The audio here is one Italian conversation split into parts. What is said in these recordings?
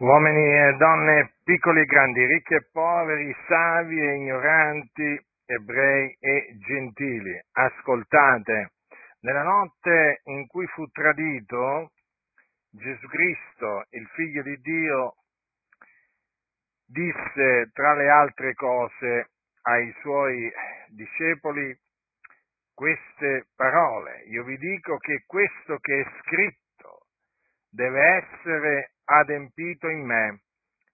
Uomini e donne, piccoli e grandi, ricchi e poveri, savi e ignoranti, ebrei e gentili, ascoltate. Nella notte in cui fu tradito, Gesù Cristo, il Figlio di Dio, disse tra le altre cose ai suoi discepoli queste parole. Io vi dico che questo che è scritto deve essere adempito in me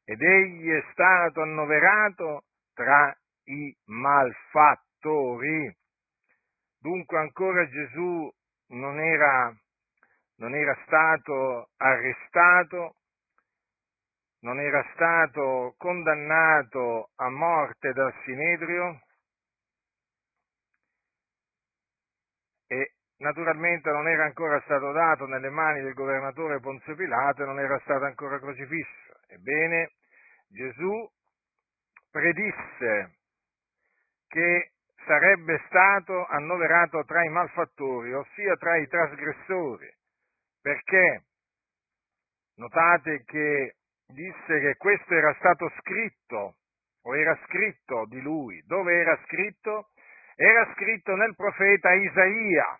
ed egli è stato annoverato tra i malfattori. Dunque ancora Gesù non era, non era stato arrestato, non era stato condannato a morte dal Sinedrio e naturalmente non era ancora stato dato nelle mani del governatore Ponzio Pilato e non era stato ancora crocifisso. Ebbene, Gesù predisse che sarebbe stato annoverato tra i malfattori, ossia tra i trasgressori, perché notate che disse che questo era stato scritto, o era scritto di lui. Dove era scritto? Era scritto nel profeta Isaia.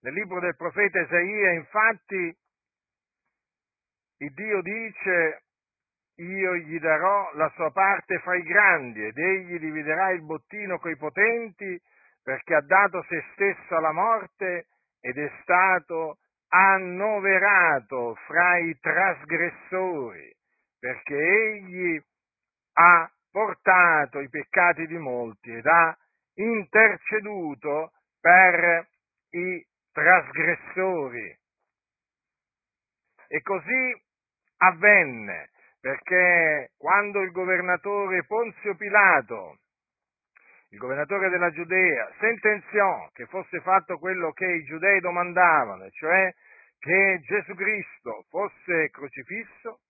Nel libro del profeta Isaia, infatti, il Dio dice, io gli darò la sua parte fra i grandi ed egli dividerà il bottino coi potenti perché ha dato se stesso alla morte ed è stato annoverato fra i trasgressori perché egli ha portato i peccati di molti ed ha interceduto per i trasgressori. E così avvenne, perché quando il governatore Ponzio Pilato, il governatore della Giudea, sentenziò che fosse fatto quello che i giudei domandavano, cioè che Gesù Cristo fosse crocifisso,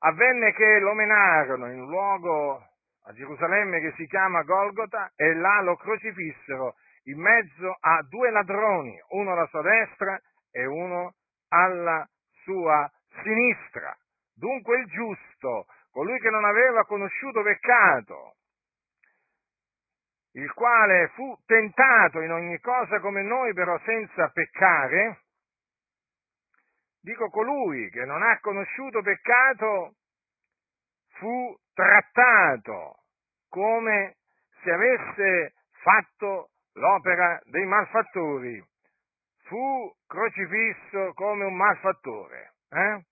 avvenne che lo menarono in un luogo a Gerusalemme che si chiama Golgota e là lo crocifissero in mezzo a due ladroni, uno alla sua destra e uno alla sua sinistra. Dunque il giusto, colui che non aveva conosciuto peccato, il quale fu tentato in ogni cosa come noi, però senza peccare, dico colui che non ha conosciuto peccato, fu trattato come se avesse fatto l'opera dei malfattori, fu crocifisso come un malfattore, eh?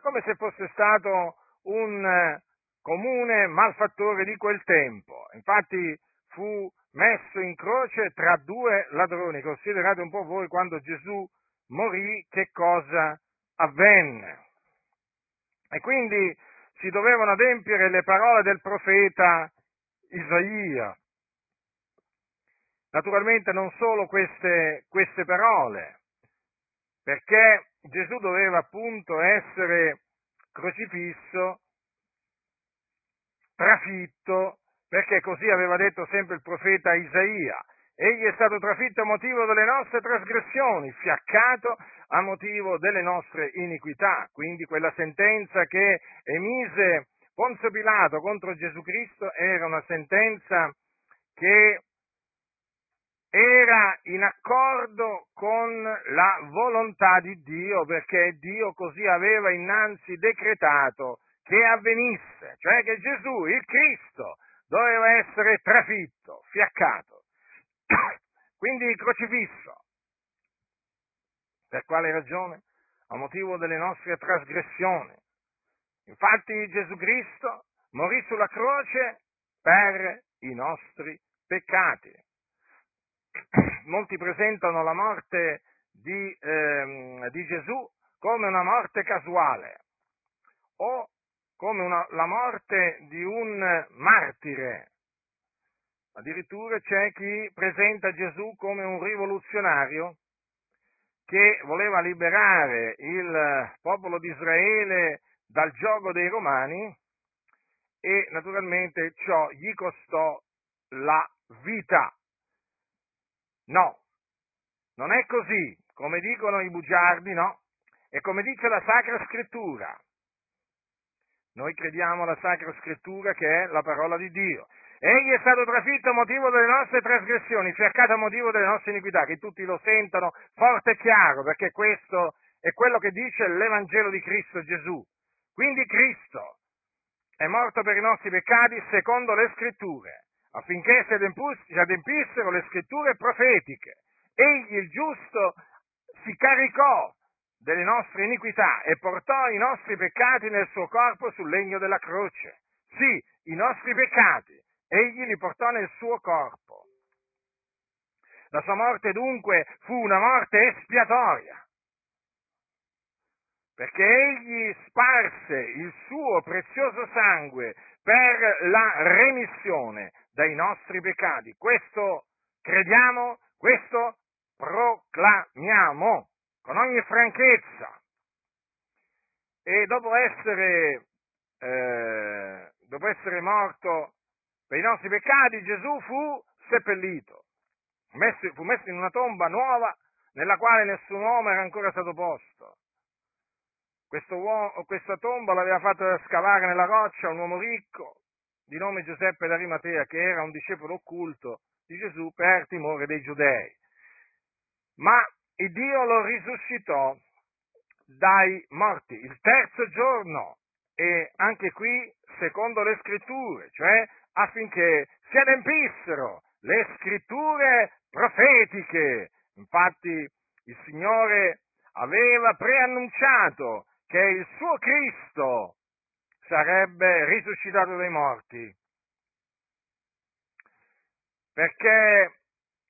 come se fosse stato un eh, comune malfattore di quel tempo. Infatti fu messo in croce tra due ladroni. Considerate un po' voi quando Gesù morì che cosa avvenne. E quindi si dovevano adempiere le parole del profeta Isaia. Naturalmente non solo queste, queste parole, perché Gesù doveva appunto essere crocifisso, trafitto, perché così aveva detto sempre il profeta Isaia. Egli è stato trafitto a motivo delle nostre trasgressioni, fiaccato a motivo delle nostre iniquità. Quindi quella sentenza che emise Ponzio Pilato contro Gesù Cristo era una sentenza che era in accordo con la volontà di Dio, perché Dio così aveva innanzi decretato che avvenisse, cioè che Gesù, il Cristo, doveva essere trafitto, fiaccato, quindi crocifisso. Per quale ragione? A motivo delle nostre trasgressioni. Infatti Gesù Cristo morì sulla croce per i nostri peccati. Molti presentano la morte di, ehm, di Gesù come una morte casuale o come una, la morte di un martire. Addirittura c'è chi presenta Gesù come un rivoluzionario che voleva liberare il popolo di Israele dal gioco dei romani e naturalmente ciò gli costò la vita. No, non è così, come dicono i bugiardi, no. E come dice la Sacra Scrittura, noi crediamo alla Sacra Scrittura che è la parola di Dio. Egli è stato trafitto a motivo delle nostre trasgressioni, cercato a motivo delle nostre iniquità, che tutti lo sentano forte e chiaro, perché questo è quello che dice l'Evangelo di Cristo Gesù. Quindi Cristo è morto per i nostri peccati secondo le scritture, affinché si adempissero le scritture profetiche. Egli, il giusto, si caricò delle nostre iniquità e portò i nostri peccati nel suo corpo sul legno della croce. Sì, i nostri peccati, egli li portò nel suo corpo. La sua morte dunque fu una morte espiatoria, perché egli sparse il suo prezioso sangue per la remissione dei nostri peccati. Questo crediamo, questo proclamiamo con ogni franchezza. E dopo essere, eh, dopo essere morto per i nostri peccati, Gesù fu seppellito, messo, fu messo in una tomba nuova nella quale nessun uomo era ancora stato posto. Uomo, questa tomba l'aveva fatta scavare nella roccia un uomo ricco di nome Giuseppe d'Arimatea, che era un discepolo occulto di Gesù per timore dei giudei. Ma il Dio lo risuscitò dai morti il terzo giorno e anche qui secondo le scritture, cioè affinché si adempissero le scritture profetiche. Infatti il Signore aveva preannunciato che il suo Cristo sarebbe risuscitato dai morti, perché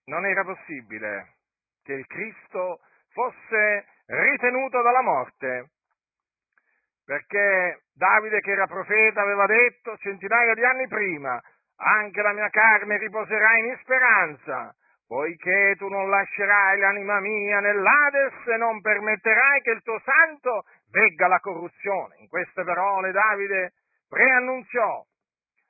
non era possibile che il Cristo fosse ritenuto dalla morte, perché Davide che era profeta aveva detto centinaia di anni prima, anche la mia carne riposerà in speranza, poiché tu non lascerai l'anima mia nell'Ades e non permetterai che il tuo santo vegga la corruzione. In queste parole Davide preannunziò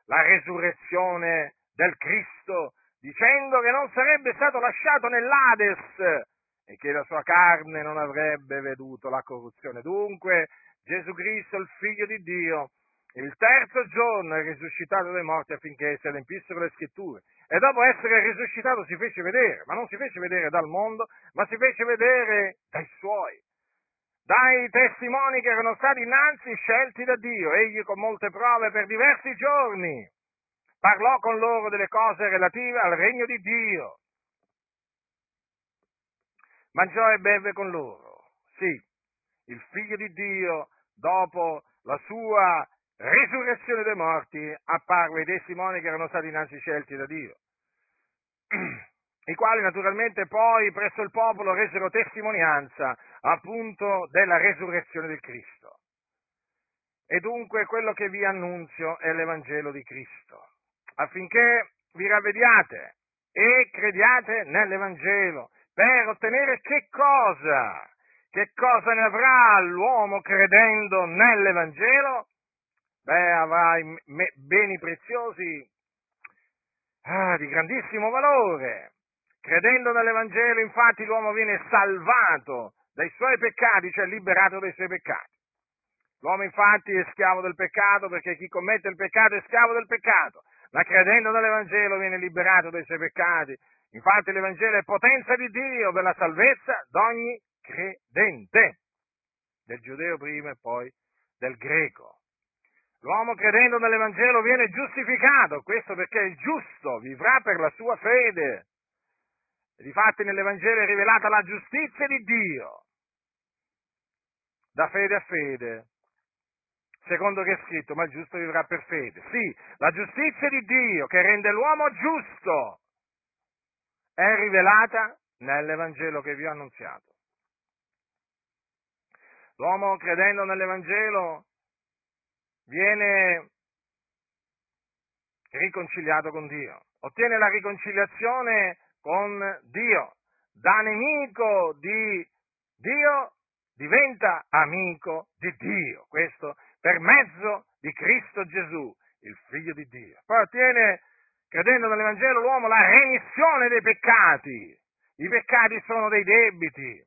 la resurrezione del Cristo, dicendo che non sarebbe stato lasciato nell'Ades e che la sua carne non avrebbe veduto la corruzione. Dunque Gesù Cristo, il Figlio di Dio, il terzo giorno è risuscitato dai morti affinché si adempissero le scritture. E dopo essere risuscitato si fece vedere, ma non si fece vedere dal mondo, ma si fece vedere dai suoi, dai testimoni che erano stati innanzi scelti da Dio. Egli con molte prove per diversi giorni parlò con loro delle cose relative al regno di Dio. Mangiò e beve con loro. Sì, il figlio di Dio, dopo la sua risurrezione dei morti, apparve ai testimoni che erano stati innanzi scelti da Dio, i quali naturalmente poi presso il popolo resero testimonianza appunto della resurrezione del Cristo. E dunque quello che vi annunzio è l'Evangelo di Cristo, affinché vi ravvediate e crediate nell'Evangelo, per ottenere che cosa? Che cosa ne avrà l'uomo credendo nell'Evangelo? Beh, avrà beni preziosi ah, di grandissimo valore. Credendo nell'Evangelo, infatti, l'uomo viene salvato dai suoi peccati, cioè liberato dai suoi peccati. L'uomo infatti è schiavo del peccato perché chi commette il peccato è schiavo del peccato, ma credendo nell'Evangelo viene liberato dai suoi peccati. Infatti l'Evangelo è potenza di Dio per la salvezza d'ogni credente, del giudeo prima e poi del greco. L'uomo credendo nell'Evangelo viene giustificato, questo perché il giusto vivrà per la sua fede. Difatti nell'Evangelo è rivelata la giustizia di Dio, da fede a fede, secondo che è scritto, ma il giusto vivrà per fede. Sì, la giustizia di Dio che rende l'uomo giusto è rivelata nell'Evangelo che vi ho annunziato. L'uomo credendo nell'Evangelo viene riconciliato con Dio, ottiene la riconciliazione con Dio, da nemico di Dio diventa amico di Dio, questo per mezzo di Cristo Gesù, il figlio di Dio. Poi ottiene, credendo nell'Evangelo, l'uomo la remissione dei peccati. I peccati sono dei debiti,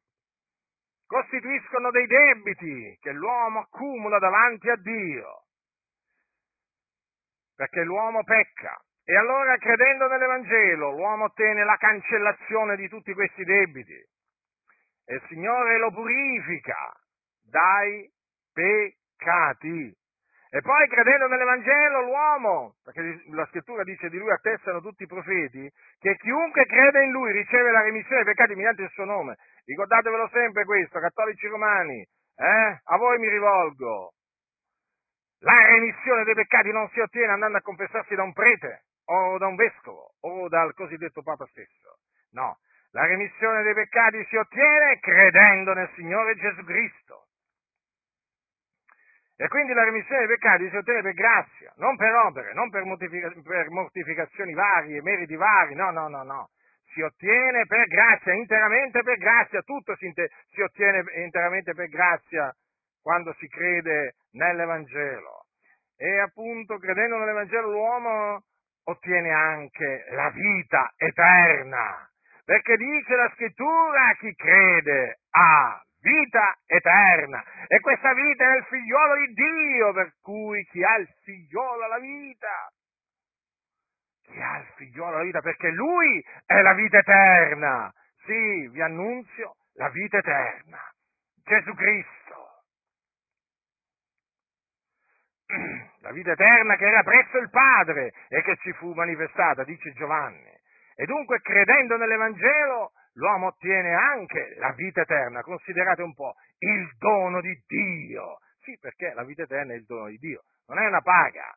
costituiscono dei debiti che l'uomo accumula davanti a Dio, perché l'uomo pecca. E allora, credendo nell'Evangelo, l'uomo ottiene la cancellazione di tutti questi debiti e il Signore lo purifica dai peccati. E poi credendo nell'Evangelo l'uomo, perché la scrittura dice di lui attestano tutti i profeti, che chiunque crede in lui riceve la remissione dei peccati mediante il suo nome. Ricordatevelo sempre questo, cattolici romani, eh? a voi mi rivolgo. La remissione dei peccati non si ottiene andando a confessarsi da un prete o da un vescovo o dal cosiddetto Papa stesso. No, la remissione dei peccati si ottiene credendo nel Signore Gesù Cristo. E quindi la remissione dei peccati si ottiene per grazia, non per opere, non per, mortific- per mortificazioni varie, meriti vari, no, no, no, no. Si ottiene per grazia, interamente per grazia, tutto si, inter- si ottiene interamente per grazia quando si crede nell'Evangelo. E appunto, credendo nell'Evangelo, l'uomo ottiene anche la vita eterna. Perché dice la scrittura, chi crede ha vita eterna. E questa vita è nel figliolo di Dio, per cui chi ha il figliolo ha la vita. Chi ha il figliolo ha la vita, perché lui è la vita eterna. Sì, vi annunzio la vita eterna. Gesù Cristo. La vita eterna che era presso il Padre e che ci fu manifestata, dice Giovanni. E dunque, credendo nell'Evangelo, l'uomo ottiene anche la vita eterna. Considerate un po', il dono di Dio. Sì, perché la vita eterna è il dono di Dio, non è una paga,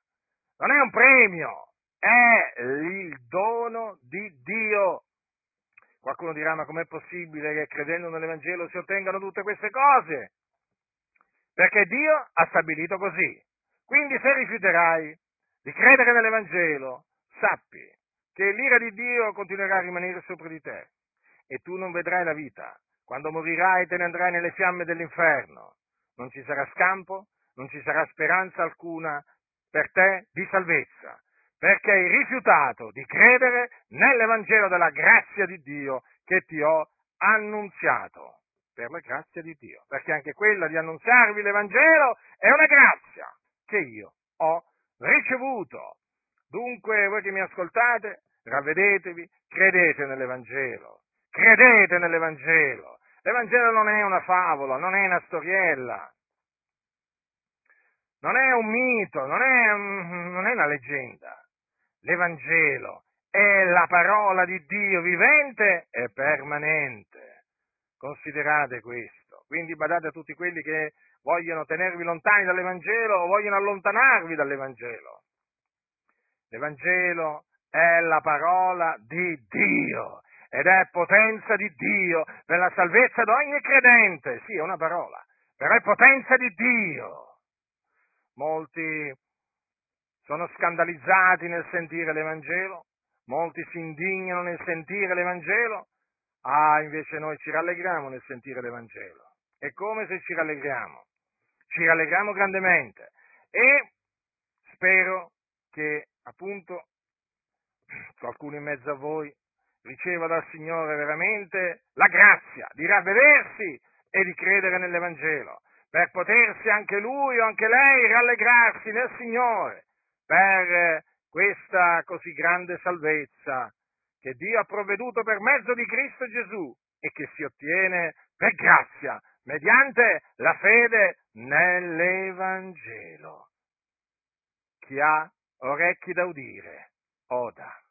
non è un premio, è il dono di Dio. Qualcuno dirà, ma com'è possibile che credendo nell'Evangelo si ottengano tutte queste cose? Perché Dio ha stabilito così. Quindi se rifiuterai di credere nell'Evangelo, sappi che l'ira di Dio continuerà a rimanere sopra di te e tu non vedrai la vita. Quando morirai te ne andrai nelle fiamme dell'inferno. Non ci sarà scampo, non ci sarà speranza alcuna per te di salvezza, perché hai rifiutato di credere nell'Evangelo della grazia di Dio che ti ho annunziato. Per la grazia di Dio, perché anche quella di annunziarvi l'Evangelo è una grazia che io ho ricevuto. Dunque, voi che mi ascoltate, ravvedetevi, credete nell'Evangelo, credete nell'Evangelo. L'Evangelo non è una favola, non è una storiella, non è un mito, non è, non è una leggenda. L'Evangelo è la parola di Dio vivente e permanente. Considerate questo. Quindi badate a tutti quelli che vogliono tenervi lontani dall'Evangelo o vogliono allontanarvi dall'Evangelo. L'Evangelo è la parola di Dio ed è potenza di Dio per la salvezza di ogni credente. Sì, è una parola, però è potenza di Dio. Molti sono scandalizzati nel sentire l'Evangelo, molti si indignano nel sentire l'Evangelo, ah, invece noi ci rallegriamo nel sentire l'Evangelo. E come se ci rallegriamo? Ci rallegriamo grandemente e spero che appunto qualcuno in mezzo a voi riceva dal Signore veramente la grazia di ravvedersi e di credere nell'Evangelo, per potersi anche lui o anche lei rallegrarsi nel Signore per questa così grande salvezza che Dio ha provveduto per mezzo di Cristo Gesù e che si ottiene per grazia, mediante la fede nell'Evangelo. Chi ha orecchi da udire, oda.